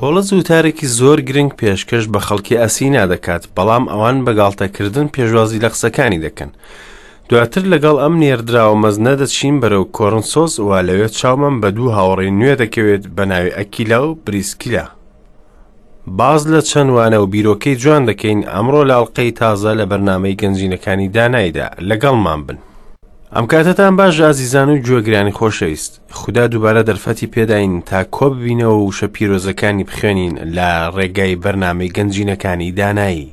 پۆڵز وتارێکی زۆر گرنگ پێشکەش بە خەڵکی ئەسینا دەکات، بەڵام ئەوان بە گاڵتەکردن پێشوازی لە قسەکانی دەکەن. دواتر لەگەڵ ئەم نێردراوە مەزنە دەچین بەرەو کۆرنسۆس و لەوێ چاومان بە دوو هاوڕێی نوێ دەکەوێت بە ناوی ئەکیلا و بریسکیلا. باز لە چەند وانە و بیرۆکەی جوان دەکەین ئەمڕۆ لە ئەڵلقەی تازە لە بەرنمەی گەنجینەکانی دانایدا لەگەڵمان بن. ئەم کاتەتان باش ئازیزان و گوێگرانی خۆشەویست. خودا دووبارە دەرفەتی پێداین تا کۆببینەوە و وشە پیرۆزەکانی بخوێنین لە ڕێگای بەرنامەی گەنجینەکانی دانایی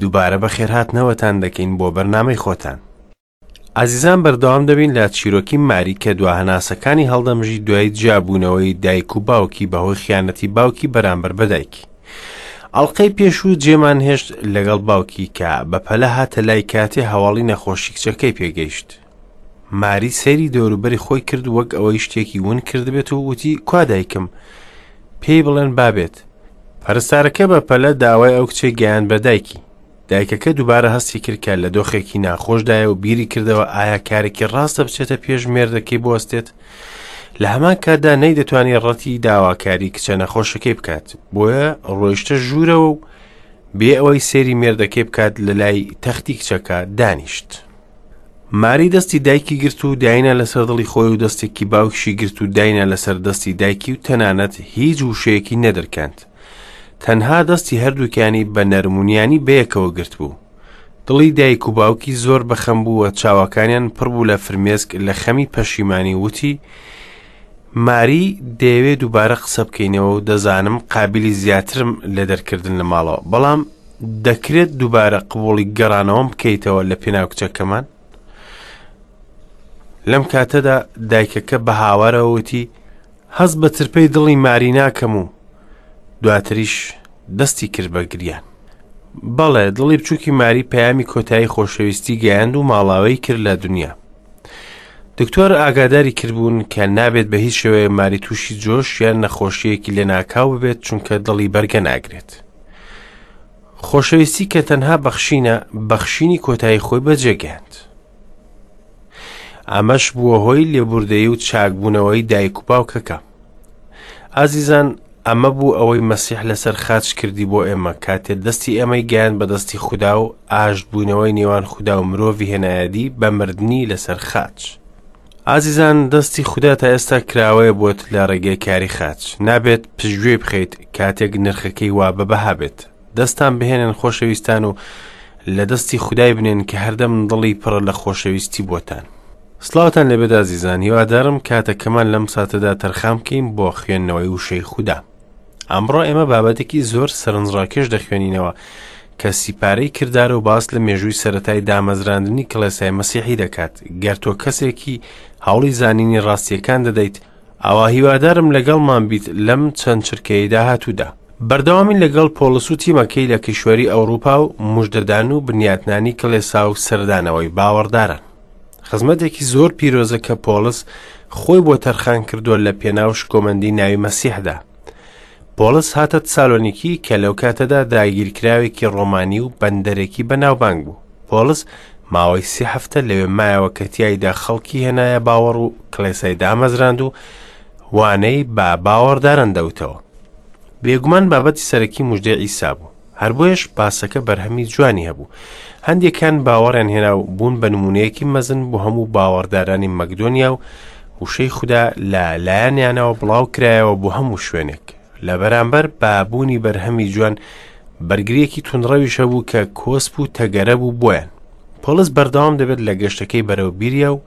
دووبارە بە خێرهاتنەوەتان دەکەین بۆ بەرنامەی خۆتان ئازیزان بەردەوام دەبین لە چیرۆکی ماری کە دوا هەناسەکانی هەڵدەمژی دوای جیابوونەوەی دایک و باوکی بەهۆی خیانەتی باوکی بەرامبەر بەدایکی ئەڵلقەی پێشوو جێمان هێشت لەگەڵ باوکی کە بەپەلە هاتە لای کاتێ هەواڵی نەخۆشی کچەکەی پێگەیشت ماری سەیری دەوروبەری خۆی کرد وەک ئەوەی شتێکی ون کردبێت و وتی کوا دایکم پێی بڵێن بابێت پەرستارەکە بە پەلە داوای ئەو کچەی گەیان بە دایکی دایکەکە دووبارە هەستی کرد کە لە دۆخێکی ناخۆشدایە و بیری کردەوە ئایا کارێکی ڕاستە بچێتە پێش مێردەکەی بوەستێت لە هەمان کاتدا نەی دەتوانانی ڕەتی داواکاری کچە نەخۆشەکەی بکات بۆیە ڕۆیشتە ژوورەوە و بێ ئەوەی سێری مێردەکەی بکات لە لای تەختی کچەکە دانیشت. ماری دەستی دایکی گرت و داینا لەسەر دڵی خۆی و دەستێکی باوکشی گرت و داینا لەسەر دەستی دایکی و تەنانەت هیچ وشەیەکی نەدرکاند تەنها دەستی هەردووکیانی بە نەرمونیانی بەیەکەوە گرت بوو دڵی دایک و باوکی زۆر بەخەم بووە چاوەکانیان پڕ بوو لە فرمێسک لە خەمی پەشیمانی وتی ماری، دەیەوێ دووبارە قسە بکەینەوە و دەزانم قابیلی زیاترم لە دەرکردن لە ماڵەوە، بەڵام دەکرێت دووبارە قبوڵی گەڕانەوەم بکەیتەوە لە پێناو کچەکەمان؟ لەم کاتەدا دایکەکە بە هاوارەوەتی هەز بە ترپەی دڵی ماری ناکەم و دواتریش دەستی کرد بە گریان بەڵێ دڵی بچووکی ماری پەیامی کۆتایی خۆشەویستی گەیاند و ماڵاوەی کرد لە دنیا دکتۆر ئاگاداری کردبوون کە نابێت بە هیچ شێوەیە ماری تووشی جۆش یان نەخۆشیەکی لە ناکاو ببێت چونکە دڵی بەرگە ناگرێت. خۆشەویستی کە تەنها بەخشینە بەخشینی کۆتایی خۆی بەجێگەیاند. ئەمەش بووە هۆی لێبوردەی و چاکبوونەوەی دایک و باوکەکە. ئازیزان ئەمە بوو ئەوەی مەسیح لەسەر خاچ کردی بۆ ئێمە کاتێ دەستی ئێمەی گەیان بە دەستی خودا و ئاشت بوونەوەی نێوان خودا و مرۆڤی هێنایەدی بە مردنی لەسەر خاچ ئازیزان دەستی خوددا تا ئێستا کراوەیە بۆت لە ڕێگەی کاری خاچ نابێت پشتگوێ بخەیت کاتێک نرخەکەی وا بە بەها بێت دەستان بهێنن خۆشەویستان و لە دەستی خودای بنێن کە هەردەم دڵی پڕە لە خۆشەویستی بۆتان سڵاوتان لێبێت ئازیزان هیوادارم کاتە کەمان لەم ساتەدا تەرخام بکەین بۆ خوێندنەوەی وشەی خودا ئەمڕۆ ئێمە بابەتێکی زۆر سەرنجڕاکێش دەخوێنینەوە کە سیپارەی کردار و باس لە مێژووی سەتای دامەزراندنی کڵێسای مەسیحی دەکات گەر تۆ کەسێکی هەوڵی زانینی ڕاستیەکان دەدەیت ئاوا هیوادارم لەگەڵمان بیت لەم چەند چرکەی داهاتوودا بەردەوامی لەگەڵ پۆلس و تیمەکەی لە کیشوەری ئەوروپا و مژدەدان و بنیاتنانی کڵێسا و سەردانەوەی باوەڕداران خزمەتێکی زۆر پیرۆزە کە پۆڵس خۆی بۆ تەرخان کردووە لە پێناو شکۆمەندی ناوی مەسیحدا. پۆڵس هاتە سالۆنیکی کە لەو کاتەدا داگیرکراوێکی ڕۆمانی و بەندەرێکی بەناوبانگ بوو پۆڵس ماوەی سی هەفتە لەوێ مایەوە کە تایدا خەڵکی هێنایە باوەڕ و کلێسای دامەزراند و وانەی با باوەڕدارن دەوتەوە بێگومان بابەتی سەرەکی مژدەی ئیسا بوو هەر بۆیەش باسەکە بەرهەمی جوانی هەبوو. هەندێکیان باوەڕیان هێنا و بوون بە نمونەیەکی مەزن بۆ هەموو باوەڕدارانی مەکدۆنیا و وشەی خودا لە لایەنیانەوە بڵاو کرایەوە بۆ هەموو شوێنێک. لە بەرامبەر بە بوونی بەرهەمی جوان، بەرگریەکی توندڕەویش هەبوو کە کۆسپ و تەگەرە بوو بۆیان. پۆلس بەردەوام دەبێت لە گەشتەکەی بەرەو بیریا و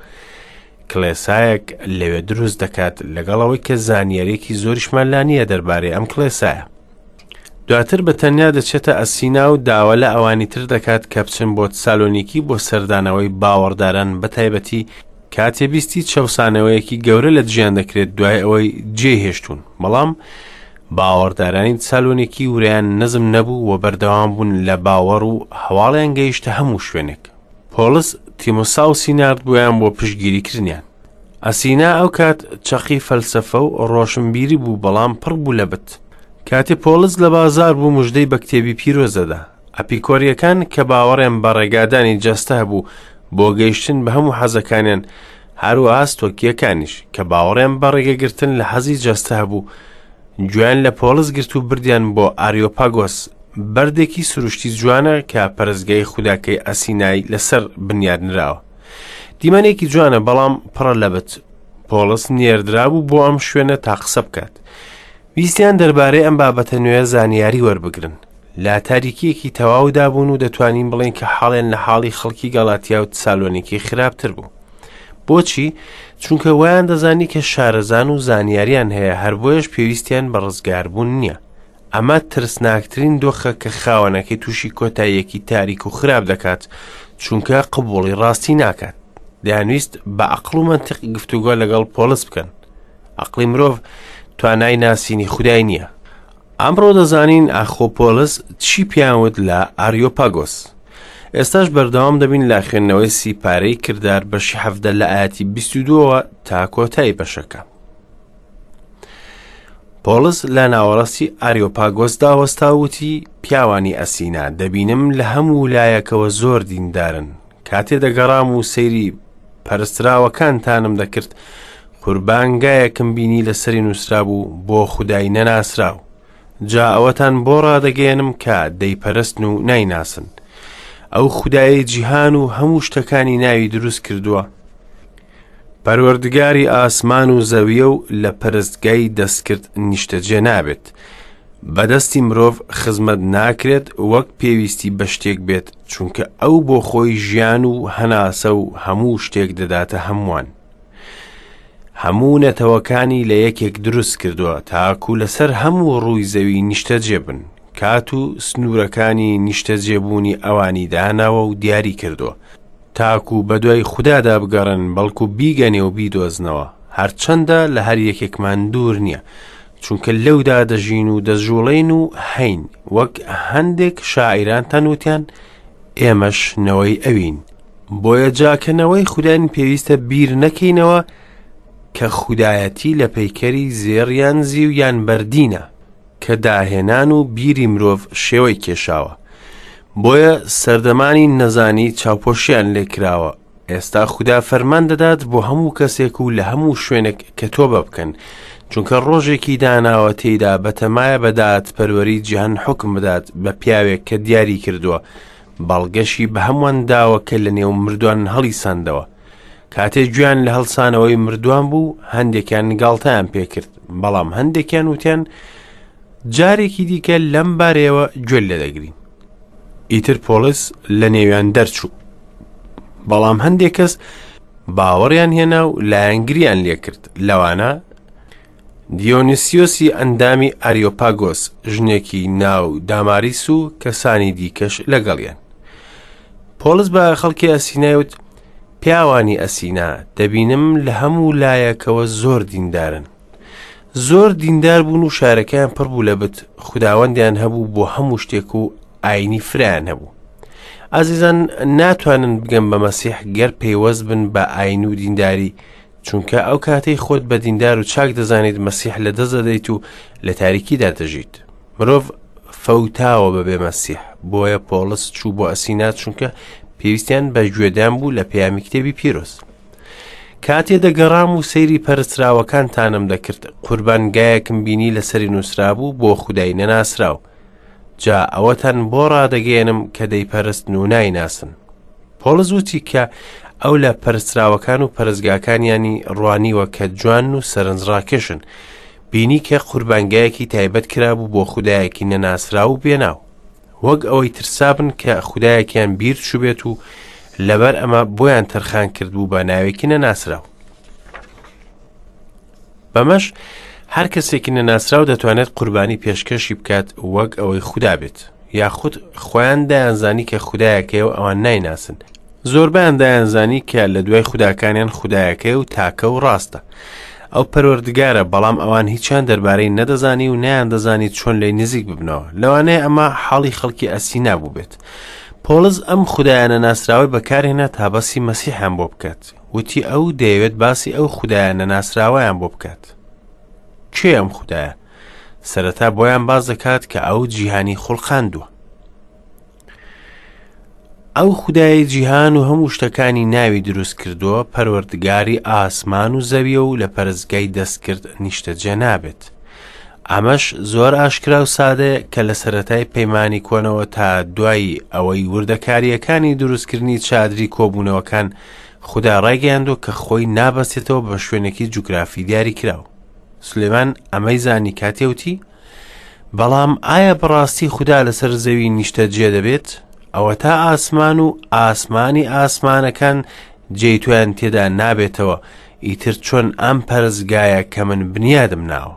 کڵێسایەک لەوێ دروست دەکات لەگەڵ ئەوەی کە زانیاریەکی زۆریشمان لا نییە دەربارەی ئەم کڵێسایە. دواتر بە تەنیا دەچێتە ئەسینا و داوا لە ئەوانی تر دەکات کە بچن بۆ سالۆنیکی بۆ سەردانەوەی باوەڕداران بە تایبەتی کاتێ بیستی چەوسانەوەیەکی گەورە لە دژیان دەکرێت دوای ئەوەی جێ هێشتون بەڵام باوەڕدارانی سالۆنێکی وریان نەزم نەبوو و بەردەوام بوون لە باوەڕ و هەواڵیان گەیشتە هەموو شوێنێک پۆلس تیمۆساوسی نرد بۆیان بۆ پشگیری کردیان ئەسینا ئەو کات چەقی فەلسەفە و ڕۆشنبیری بوو بەڵام پڕ بوو لە بت کاتێ پۆڵس لە بازار بوو مژدەی بە کتێبی پیرۆزەدا ئەپیکۆریەکان کە باوەڕێن بە ڕێگادانی جەستە هەبوو بۆ گەیشتن بە هەموو حەزەکانیان هەروەها ستۆکیەکانیش کە باوەڕێن بە ڕێگەگرتن لە حەزی جەستە هەبوو گوێیان لە پۆلس گرت و بردیان بۆ ئاریۆپاگۆس بەردێکی سروشتی جوانە کە پەرستگای خوداکەی ئەسینای لەسەر بنیادنراوە دیمەنێکی جوانە بەڵام پڕە لەبت پۆڵس نێردرابوو بۆ ئەم شوێنە تا قسە بکات ویستیان دەربارەی ئەم بابەتە نوێ زانیاری وەربگرن لا تاریکیەکی تەواودا بوون و دەتوانین بڵێن کە حاڵێن لە حاڵی خەڵکی گەڵاتیا و سالۆنیکی خراپتر بوو بۆچی چونکە ویان دەزانی کە شارەزان و زانیاریان هەیە هەر بۆیش پێویستیان بە ڕزگاربوون نییە ئەمە ترسناکترین دۆخە کە خاوەنەکەی تووشی کۆتاییەکی تاریک و خراپ دەکات چونکە قبوڵی ڕاستی ناکات دەیانویست بە عقل و منتق گفتوگۆ لەگەڵ پۆلس بکەن عقلی مرۆڤ توانای ناسینی خودای نییە ئەمڕۆ دەزانین ئاخۆپۆلس چی پیاوت لە ئاریۆپاگۆس ئێستاش بەردەوام دەبین لە خوێندنەوەی سیپارەی کردار بەشی حەفدە لە ئاەتی 22ەوە تا کۆتایی بەشەکە پۆڵس لە ناوەڕاستی ئاریۆپاگۆسدا وەستا وتی پیاوانی ئەسینا دەبینم لە هەموو لایەکەوە زۆر دیندارن کاتێ دەگەڕام و سەیری پەرستراوەکانتانم دەکرد قوربانگایەکم بینی لەسەری نووسرا بوو بۆ خودای نەناسراو جا ئەوەتان بۆ ڕادەگەێنم کە دەیپەرستن و نایناسن ئەو خودایە جیهان و هەموو شتەکانی ناوی دروست کردووە پەروەردگاری ئاسمان و زەویە و لە پەرستگای دەستکرد نیشتەجێ نابێت بەدەستی مرۆڤ خزمەت ناکرێت وەک پێویستی بە شتێک بێت چونکە ئەو بۆ خۆی ژیان و هەناسە و هەموو شتێک دەداتە هەمووان هەموو نەتەوەکانی لە یەکێک دروست کردووە تاکو لەسەر هەموو ڕووی زەوی نیشتەجێ بن کات و سنوورەکانی نیشتەجێبوونی ئەوانی داناوە و دیاری کردووە تاکو بەدوای خودادا بگەڕێن بەڵکو بیگەنێ و بیدۆزنەوە، هەرچەندە لە هەر یەکێکمان دوور نییە، چونکە لەودا دەژین و دەجوڵێین و هەین، وەک هەندێک شاعیرانتان وتیان، ئێمەش نەوەی ئەوین، بۆیە جا کە نەوەی خوداین پێویستە بیر نەکەینەوە کە خودایەتی لە پەیکەری زێڕ یان زیو یان بەردینە، کە داهێنان و بیری مرۆڤ شێوەی کێشاوە بۆیە سەردەمانی نەزانی چاوپۆشیان لێکراوە ئێستا خوددا فەرمان دەدات بۆ هەموو کەسێک و لە هەموو شوێنێک کە تۆ بە بکەن چونکە ڕۆژێکی داناوە تێیدا بەتەمایە بەدات پەروەری جیهان حکم بدات بە پیاوێک کە دیاری کردووە بەڵگەشی بە هەمووان داوە کە لە نێو مردووان هەڵی سندەوە کاتێ گوێیان لە هەڵسانەوەی مردووان بوو هەندێکیان گاڵتەیان پێکرد بەڵام هەندێکیان وتیان جارێکی دیکە لەم بارەیەوە گوێ لێ دەگرین ئیتر پۆلیس لە نێویان دەرچوو بەڵام هەندێک کەس باوەڕیان هێنا و لایەنگریان لێکرد لەوانە دیۆنیسیۆسی ئەندامی ئەریۆپاگۆس ژنێکی ناو داماریس و کەسانی دیکەش لەگەڵیان پۆلس بە خەڵکی ئەسینایوت پیاوانی ئەسینا دەبینم لە هەموو لایەکەوە زۆر دیندارن زۆر دیندار بوون و شارەکەیان پڕ بوو لە بت خداوەندیان هەبوو بۆ هەموو شتێک و ئاینی فرایان هەبوو ئازیزان ناتوانن بگەم بە مەسیح گەر پەیوەست بن بە ئاین و دینداری چونکە ئەو کاتەی خۆت بە دیندار و چاک دەزانیت مەسیح لە دەست دەدەیت و لە تاریکیدا دەژیت مرۆڤ فەوتاوە بەبێ مەسیح بۆیە پۆڵس چوو بۆ ئەسینا چونکە پێویستیان بە گوێدان بوو لە پەیامی کتێبی پیرۆز کاتێ دەگەڕام و سەیری پەرسراوەکانتانم دەکرد قوربانگایەکم بینی لەسەری نووسرابوو بۆ خودای نەناسراو جا ئەوەتان بۆ ڕادەگەێنم کە دەیپەرستن و نایناسن پۆلز وتی کە ئەو لە پەرسراوەکان و پەرزگاکانیانی ڕوانیوە کە جوان و سەرنجڕاکێشن بینی کە قوربانگایەکی تایبەت کرابوو بۆ خودایەکی نەناسراو و بێناو وەک ئەوەی ترسابن کە خودایەکیان بیر چوبێت و لەبەر ئەمە بۆیان تەرخان کردبوو بە ناوێکی نەناسراو بەمەش هەر کەسێکی نەناسراو دەتوانێت قوربانی پێشکەشی بکات وەک ئەوەی خوددا بێت یاخود خۆیان دەیانزانی کە خوددایەکەی و ئەوان نایناسن زۆربەیان دایانزانی کە لە دوای خوداکانیان خودایەکەی و تاکە و ڕاستە ئەو پەروەردگارە بەڵام ئەوان هیچیان دەربارەی نەدەزانی و نیان دەزانی چۆن لی نزیک ببنەوە لەوانەیە ئەمە حاڵی خەڵکی ئەسی نابوو بێت پۆلز ئەم خدایانە ناسراوی بەکارهێنا تا بەسی مەسیحیان بۆ بکات وتی ئەو دەیەوێت باسی ئەو خدایانە ناسراوەیان بۆ بکات کێ ئەم خدایە سەرەتا بۆیان باز دەکات کە ئەو جیهانی خوڵقاندووە ئەو خودایەی جیهان و هەموو شتەکانی ناوی دروست کردووە پەروەردگاری ئاسمان و زەویە و لە پەرستگای دەستکرد نیشتەجێ نابێت ئەمەش زۆر ئاشکرا و سادەیە کە لە سەتای پەیمانانی کۆنەوە تا دوایی ئەوەی وردەکارییەکانی دروستکردنی چادری کۆبوونەوەکان خدا ڕایگەیاندوە کە خۆی نابەستێتەوە بە شوێنێکی جوگرافی دیاری کراوە سلێمان ئەمەی زانی کاتێوتی بەڵام ئایا بەڕاستی خودا لەسەر زەوی نیشتەجێ دەبێت؟ ئەوەتا ئاسمان و ئاسمانی ئاسمانەکان جێی تۆیان تێدا نابێتەوە، ئیتر چۆن ئەم پەرستگایە کە من بنیادم ناوە؟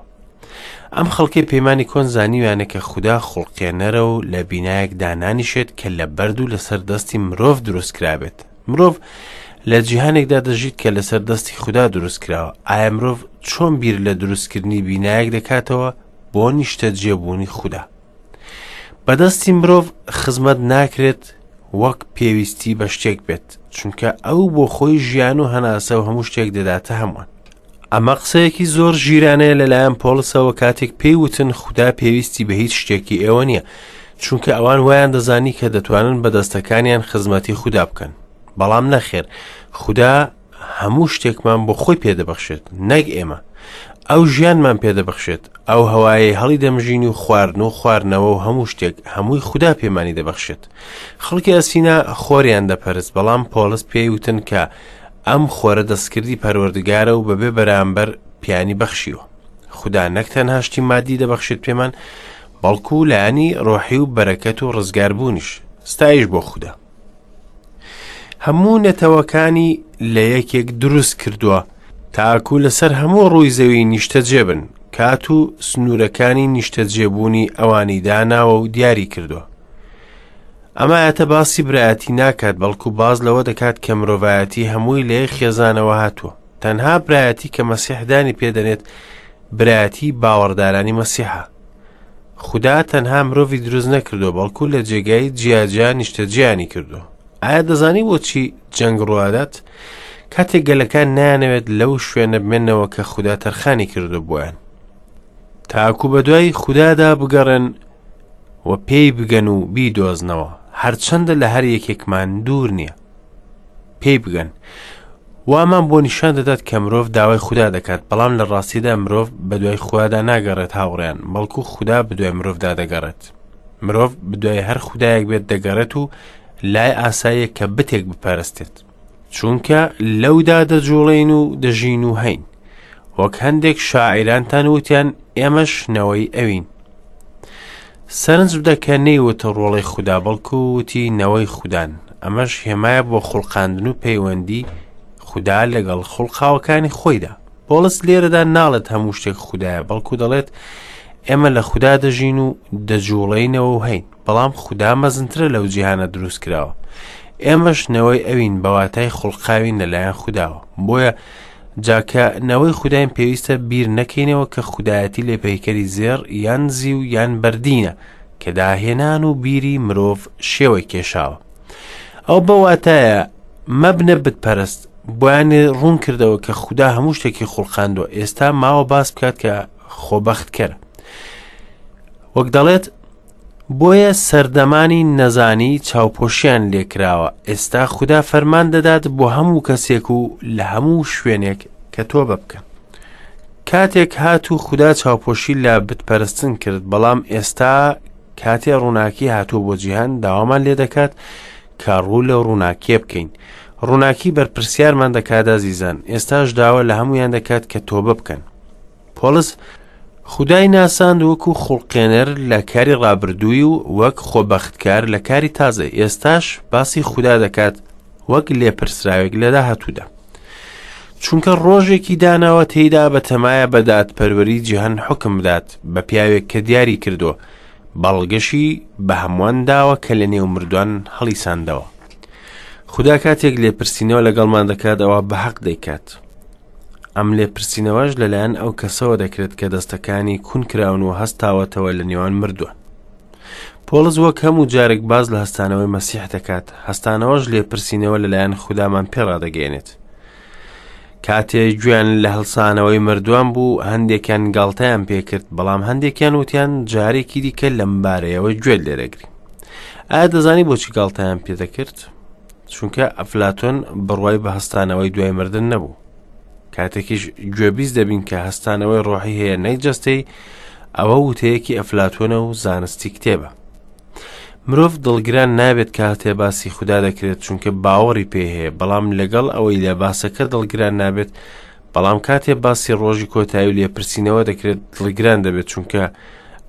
ئەم خەڵکەی پەیمانی کۆن زانیویانە کە خودا خوڵقێنەرە و لە بینایەک دانانیشێت کە لە بەرد و لەسەر دەستی مرۆڤ دروست کرابێت، مرۆڤ لە جیهانێکدا دەژیت کە لەسەر دەستی خوددا دروست کراوە ئایا مرۆڤ چۆن بیر لە دروستکردنی بینایەک دەکاتەوە بۆ نیشتە جێبوونی خوددا بەدەستی مرۆڤ خزمەت ناکرێت وەک پێویستی بە شتێک بێت چونکە ئەو بۆ خۆی ژیان و هەناسە و هەموو شتێک دەداتە هەمووان ئەمە قسەیەکی زۆر ژیرانەیە لەلایەن پۆڵسەوە کاتێک پێی وتن خودا پێویستی بە هیچ شتێکی ئێوە نییە چونکە ئەوان وایان دەزانی کە دەتوانن بە دەستەکانیان خزمەتی خودا بکەن بەڵام نەخێر خودا هەموو شتێکمان بۆ خۆی پێدەبەخشێت نەک ئێمە ئەو ژیانمان پێدەبەخشێت ئەو هەوایەی هەڵی دەمژین و خواردن و خواردنەوە و هەموو شتێک هەمووی خوددا پێمانی دەبەخشێت خەڵکی ئەسینا خۆریان دەپەرست بەڵام پۆلس پێی وتن کە ئەم خۆرە دەستکردی پەروەردگارە و بەبێ بەرامبەر پیانی بەخشیوە خودا نەک تەنها شتی مادی دەبەخشێت پێمان بەڵکو و لایەنی ڕۆحی و بەرەکەت و ڕزگاربوونیش ستایش بۆ خودا هەموو نەتەوەکانی لە یەکێک دروست کردووە تاکو لەسەر هەموو ڕووی زەوی نیشتەجێ بن کات و سنوورەکانی نیشتەجێبوونی ئەوانی داناوە و دیاری کردووە ئەمە ئایەتە باسی برایەتی ناکات بەڵکو باز لەوە دەکات کە مرۆڤایەتی هەمووی لە یەک خێزانەوە هاتووە تەنها برایەتی کە مەسیحدانی پێدەنێت برایەتی باوەڕدارانی مەسیحە خدا تەنها مرۆڤی دروست نەکردو بەڵکو لە جێگای جیاجیا نیشتەجییانی کردو ئایا دەزانی بۆچی جەنگ ڕوادات کاتێک گەلەکان نانەوێت لەو شوێنە بمێنەوە کە خوددا تەرخانی کردو بوویان تاکو بەدوای خودادا بگەڕێن و پێی بگەن و بیدۆزنەوە هەرچەندە لە هەر یەکێکمان دوور نییە پێی بگەن وامان بۆ نیشان دەدات کە مرۆڤ داوای خوددا دەکات بەڵام لە ڕاستیدا مرۆڤ بەدوای خوددا ناگەڕێت هاوڕێن بەڵکو خوددا بدوای مرۆڤدا دەگەڕێت مرۆڤ بدوای هەر خدایەک بێت دەگەڕێت و لای ئاساییە کە بتێک بپەرستێت چونکە لەودا دەجوڵین و دەژین و هەین وەک هەندێک شاعیرانتان وتیان ئێمەش نەوەی ئەوین سەرنج بدەکە نەیوتە ڕۆڵی خوددا بەڵکو وتی نەوەی خوددان ئەمەش هێمایە بۆ خوڵقاندن و پەیوەندی خوددا لەگەڵ خوڵقاوەکانی خۆیدا بۆڵس لێرەدا ناڵێت هەموو شتێک خوددایە بەڵکو دەڵێت ئێمە لە خوددا دەژین و دەجوڵینەوە و هەین بەڵام خودا مەزنترە لەو جیهانە دروست کراوە ئێمەش نەوەی ئەوین بەواتای خوڵقاوین لەلایەن خودداوە بۆیە جاکە نەوەی خودداین پێویستە بیر نەکەینەوە کە خودایەتی لێ پەیکەری زێڕ یان زی و یان بەردینە کە داهێنان و بیری مرۆڤ شێوەی کێشاوە ئەو بەواتایە مەبنە بتپەرست بۆیانێ ڕوون کردەوە کە خوددا هەموو شتێکی خوڵقاندوە ئێستا ماوە باس بکات کە خۆبەختکەر وەک دەڵێت بۆیە سەردەمانی نەزانی چاوپۆشیان لێکراوە ئێستا خودا فەرمان دەدات بۆ هەموو کەسێک و لە هەموو شوێنێک کە تۆ بەبکەن کاتێک هات و خودا چاوپۆشی لە بتپەرستن کرد بەڵام ئێستا کاتێ ڕووناکی هاتووە بۆ جیهان داوامان لێ دەکات کە ڕوو لە ڕووناکیە بکەین ڕووناکی بەرپرسیارمان دەکادا زیزان ئێستاش داوە لە هەمویان دەکات کە تۆبە بکەن پۆڵس خودای ناساند وەکو خوڵقێنەر لە کاری ڕابردووی و وەک خۆبەختکار لە کاری تازە ئێستاش باسی خوددا دەکات وەک لێپرسراوێک لە داهاتوودا. چونکە ڕۆژێکی داناوە تێیدا بە تەمایە بەدات پەروەری جیهان حکم بدات بە پیاوێک کە دیاری کردووە بەڵگەشی بە هەمووان داوە کە لە نێو مردووان هەڵی ساندەوە خدا کاتێک لێپرسینەوە لەگەڵمان دەکات ئەوە بە حەق دەیکات ئەم لێپرسینەوەش لەلایەن ئەو کەسەوە دەکرێت کە دەستەکانی کون کراون و هەستاوەتەوە لە نێوان مردووان. پۆڵس وەک هەموو جارێک باز لە هەستانەوەی مەسیح دەکات، هەستانەوەش لێپرسینەوە لەلایەن خودامان پێڕادەگەێنێت. کاتێ گوێن لە هەڵسانەوەی مردووان بوو هەندێکیان گاڵتەیان پێکرد بەڵام هەندێکیان وتیان جارێکی دیکە لەمبارەیەوە گوێت لێدەگری ئایا دەزانی بۆچی گاڵتەیان پێدەکرد چونکە ئەفلاتۆن بڕوای بە هەستانەوەی دوای مردن نەبوو کاتێکیش گوێبیست دەبین کە هەستانەوەی ڕۆحی هەیە نەک جەستەی ئەوە وتەیەکی ئەفلاتۆنە و زانستی کتێبە مرۆڤ دڵگران نابێت کاتێ باسی خوددا دەکرێت چونکە باوەڕی پێ هەیە بەڵام لەگەڵ ئەوەی لە باسەکە دڵگران نابێت بەڵام کاتێ باسی ڕۆژی کۆتایی و لێپرسینەوە دەکرێت دڵگران دەبێت چونکە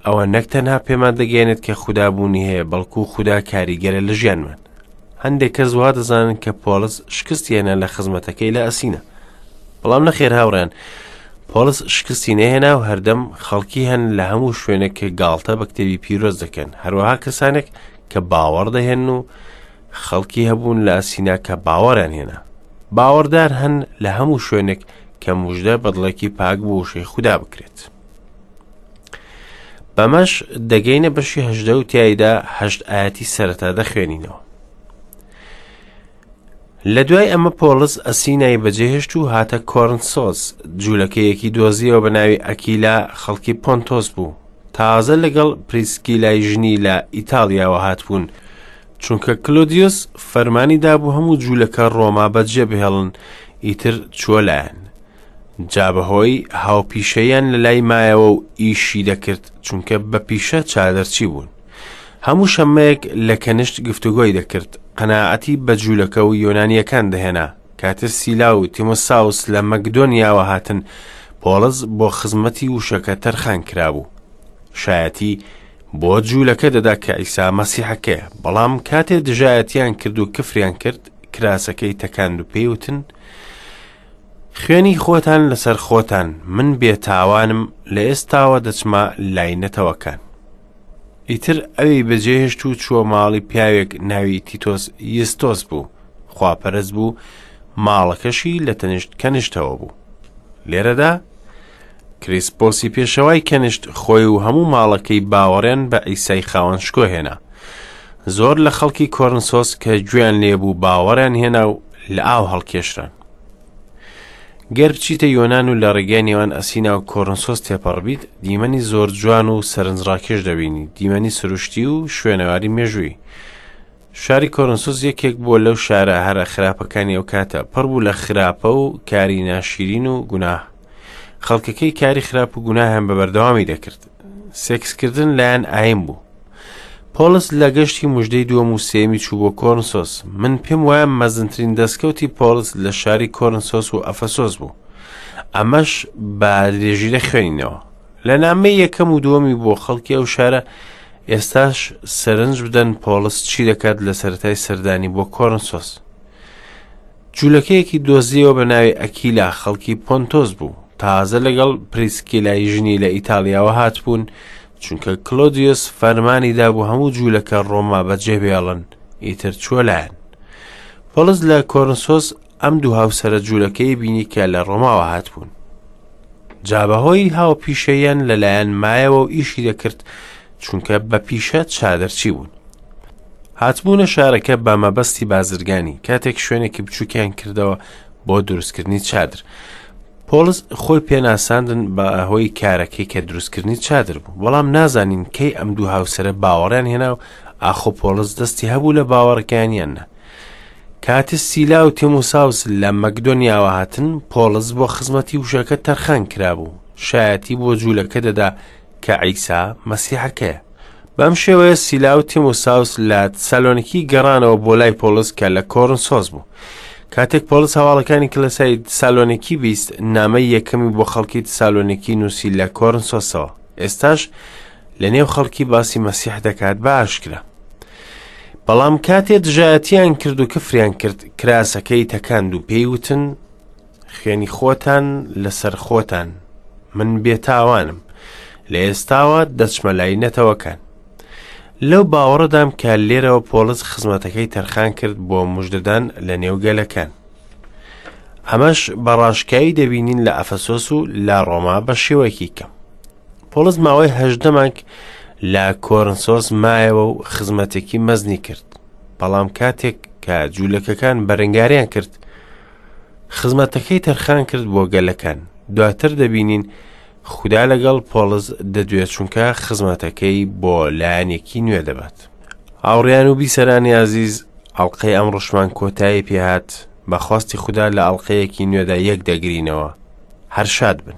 ئەوە نەک تەنها پێمان دەگەێنێت کە خوددا بوونی هەیە بەڵکو خوددا کاریگەرە لە ژیانمان هەندێک کەس وا دەزانن کە پۆڵس شکستی هێنا لە خزمەتەکەی لە ئەسینە بەڵام نەخێر هاوڕێن پۆلس شکستی نەهێنا و هەردەم خەڵکی هەن لە هەموو شوێنێک کە گاڵتە بە کتێبی پیرۆز دەکەن هەروەها کەسانێک کە باوەڕ دەهێن و خەڵکی هەبوون لە ئەسینا کە باوەڕیان هێنا باوەڕدار هەن لە هەموو شوێنێک کە مژدە بەدڵێکی پاک بۆ شەی خوددا بکرێت. بەمەش دەگەینە بەشی هەژدە و تایدا هەشت ئاەتی سەرەتا دەخوێنینەوە لە دوای ئەمە پۆلس ئەسینای بەجێهێشت و هاتە کۆرنسۆس جوولەکەیەکی دۆزیەوە بە ناوی ئەکیلا خەڵکی پۆنتۆس بوو تازە لەگەڵ پریسکیلای ژنی لە ئیتالیاوە هاتبوون چونکە کلۆدیوس فەرمانی دابوو هەموو جوولەکە ڕۆما بەجێ بهێڵن ئیتر چۆلایەن جا بەهۆی هاوپیشەیان لە لای مایەوە و ئیشی دەکرد چونکە بە پیشە چادرچی بوون هەموو شەمەیەک لە کەنشت گفتوگۆی دەکرد قەناعەتی بە جوولەکە و یۆنانیەکان دەهێنا کاتر سیلا و تیمۆساوس لە مەکدۆنیاوە هاتن پۆڵس بۆ خزمەتی وشەکە تەرخان کرابوو شایەتی بۆ جوولەکە دەدا کە ئیسا مەسیحەکەیە بەڵام کاتێ دژایەتیان کرد و کفریان کرد کراسەکەی تەکاند و پێیوتن خوێنی خۆتان لەسەر خۆتان من بێتاوانم لە ئێستاوە دەچمە لای نەتەوەکان ئیتر ئەوی بەجێهێشت و چووە ماڵی پیاوێک ناوی تیتۆس یستۆس بوو خواپەرست بوو ماڵەکەشی لە تەنیشت کەنیشتەوە بوو لێرەدا کریسپۆسی پێشەوای کەنشت خۆی و هەموو ماڵەکەی باوەڕێن بە ئیسای خاوەن شکۆ هێنا زۆر لە خەڵکی کۆرنسۆس کە گوێیان لێبوو باوەڕیان هێنا و لە ئاو هەڵکێشران گەر بچیتە یۆناان و لە ڕێگەی نێوان ئەسینا و کۆرنسۆس تێپەڕبیت دیمەنی زۆر جوان و سەرنجڕاکێش دەبینی دیمەنی سروشتی و شوێنەواری مێژووی شاری کۆرنسوس یەکێک بووە لەو شارە هەرە خراپەکانی ئەو کاتە پڕ بوو لە خراپە و کاری ناشیرین و گوناه خەڵکەکەی کاری خراپ و گوناهیان بە بەردەوامی دەکرد سێکسکردن لایەن ئایم بوو پۆلس لە گەشتی مژدەی دووەم و سێمی چوو بۆ کۆرنسۆس من پێم وایە مەزنترین دەستکەوتی پۆلس لە شاری کۆرنسۆس و ئەفەسۆس بوو ئەمەش بە درێژی لە خوێنینەوە لە نامەی یەکەم و دووەمی بۆ خەڵکی ئەو شارە ئێستاش سەرنج بدەن پۆڵس چی دەکات لە سەتای سەردانی بۆ کۆرنسۆس جوولەکەیەکی دۆزیەوە بە ناوی ئەکیلا خەڵکی پۆنتۆز بوو تازە لەگەڵ پریسکیلای ژنی لە ئیتالیاوە هاتبوون چونکە کلۆدیوس فەرمانی دابوو هەموو جوولەکە ڕۆما بەجێبێڵن ئیتر چۆلایەن پۆڵس لە کۆرنسۆس ئەم دوو هاوسەرە جوولەکەی بینی کە لە ڕۆماوە هاتبوون جا بەهۆی هاوپیشەیان لەلایەن مایەوە و ئیشی دەکرد چونکە بە پیشە چادرچی بوون هاتبوونە شارەکە بە مەبەستی بازرگانی کاتێک شوێنێکی بچووکیان کردەوە بۆ دروستکردنی چادر پۆلس خۆی پێناساندن بە هۆی کارەکەی کە دروستکردنی چادر بوو بەڵام نازانین کەی ئەم دوو هاوسرە باوەڕیان هێنا و ئاخۆ پۆلس دەستی هەبوو لە باوەڕکانیان نە کاتی سیلا و تیموساوس لە مەکدۆنیاوە هاتن، پۆڵس بۆ خزمەتی وشەکە تەرخان کرابوو، شایەتی بۆ جوولەکە دەدا کە عیسا مەسیحەکەیە. بەم شێوەیە سیلا و تیموساوس لە سالۆنکی گەڕانەوە بۆ لای پۆڵس کە لە کۆرنسۆس بوو. کاتێک پۆڵس هەواڵەکانی کلسای سالۆنکی بیست نامەی یەکەمی بۆ خەڵکی سالۆنکی نووسی لە کۆرنسۆسەوە ئێستاش لە نێو خەڵکی باسی مەسیح دەکات بە ئاشکرا بەڵام کاتێ دژایەتیان کرد و کفریان کرد کراسەکەی تەکاند و پێی وتن خوێنی خۆتان لەسەر خۆتان من بێتاوانم لە ئێستاوە دەچمە لای نەتەوەکان لەو باوەڕدام کە لێرەوە پۆلس خزمەتەکەی تەرخان کرد بۆ مژدەدان لە نێو گەلەکان ئەمەش بەڕاشکایی دەبینین لە ئەفەسۆس و لە ڕۆما بە شێوەیەکی کەم پۆڵس ماوەی هەژدە مانگ لە کۆرنسۆس مایەوە و خزمەتێکی مەزنی کرد بەڵام کاتێک کە جوولەکەکان بەرەنگاریان کرد خزمەتەکەی تەرخان کرد بۆ گەلەکان دواتر دەبینین خوددا لەگەڵ پۆڵز دەدوێت چونکە خزمەتەکەی بۆ لایەنێکی نوێ دەبات هاوڕیان و بیسەرانی ئازیز ئەڵلقەی ئەم ڕشمان کۆتایی پێهات بەخواستی خوددا لە ئەڵلقەیەکی نوێدا یەک دەگرینەوە هەر شاد بن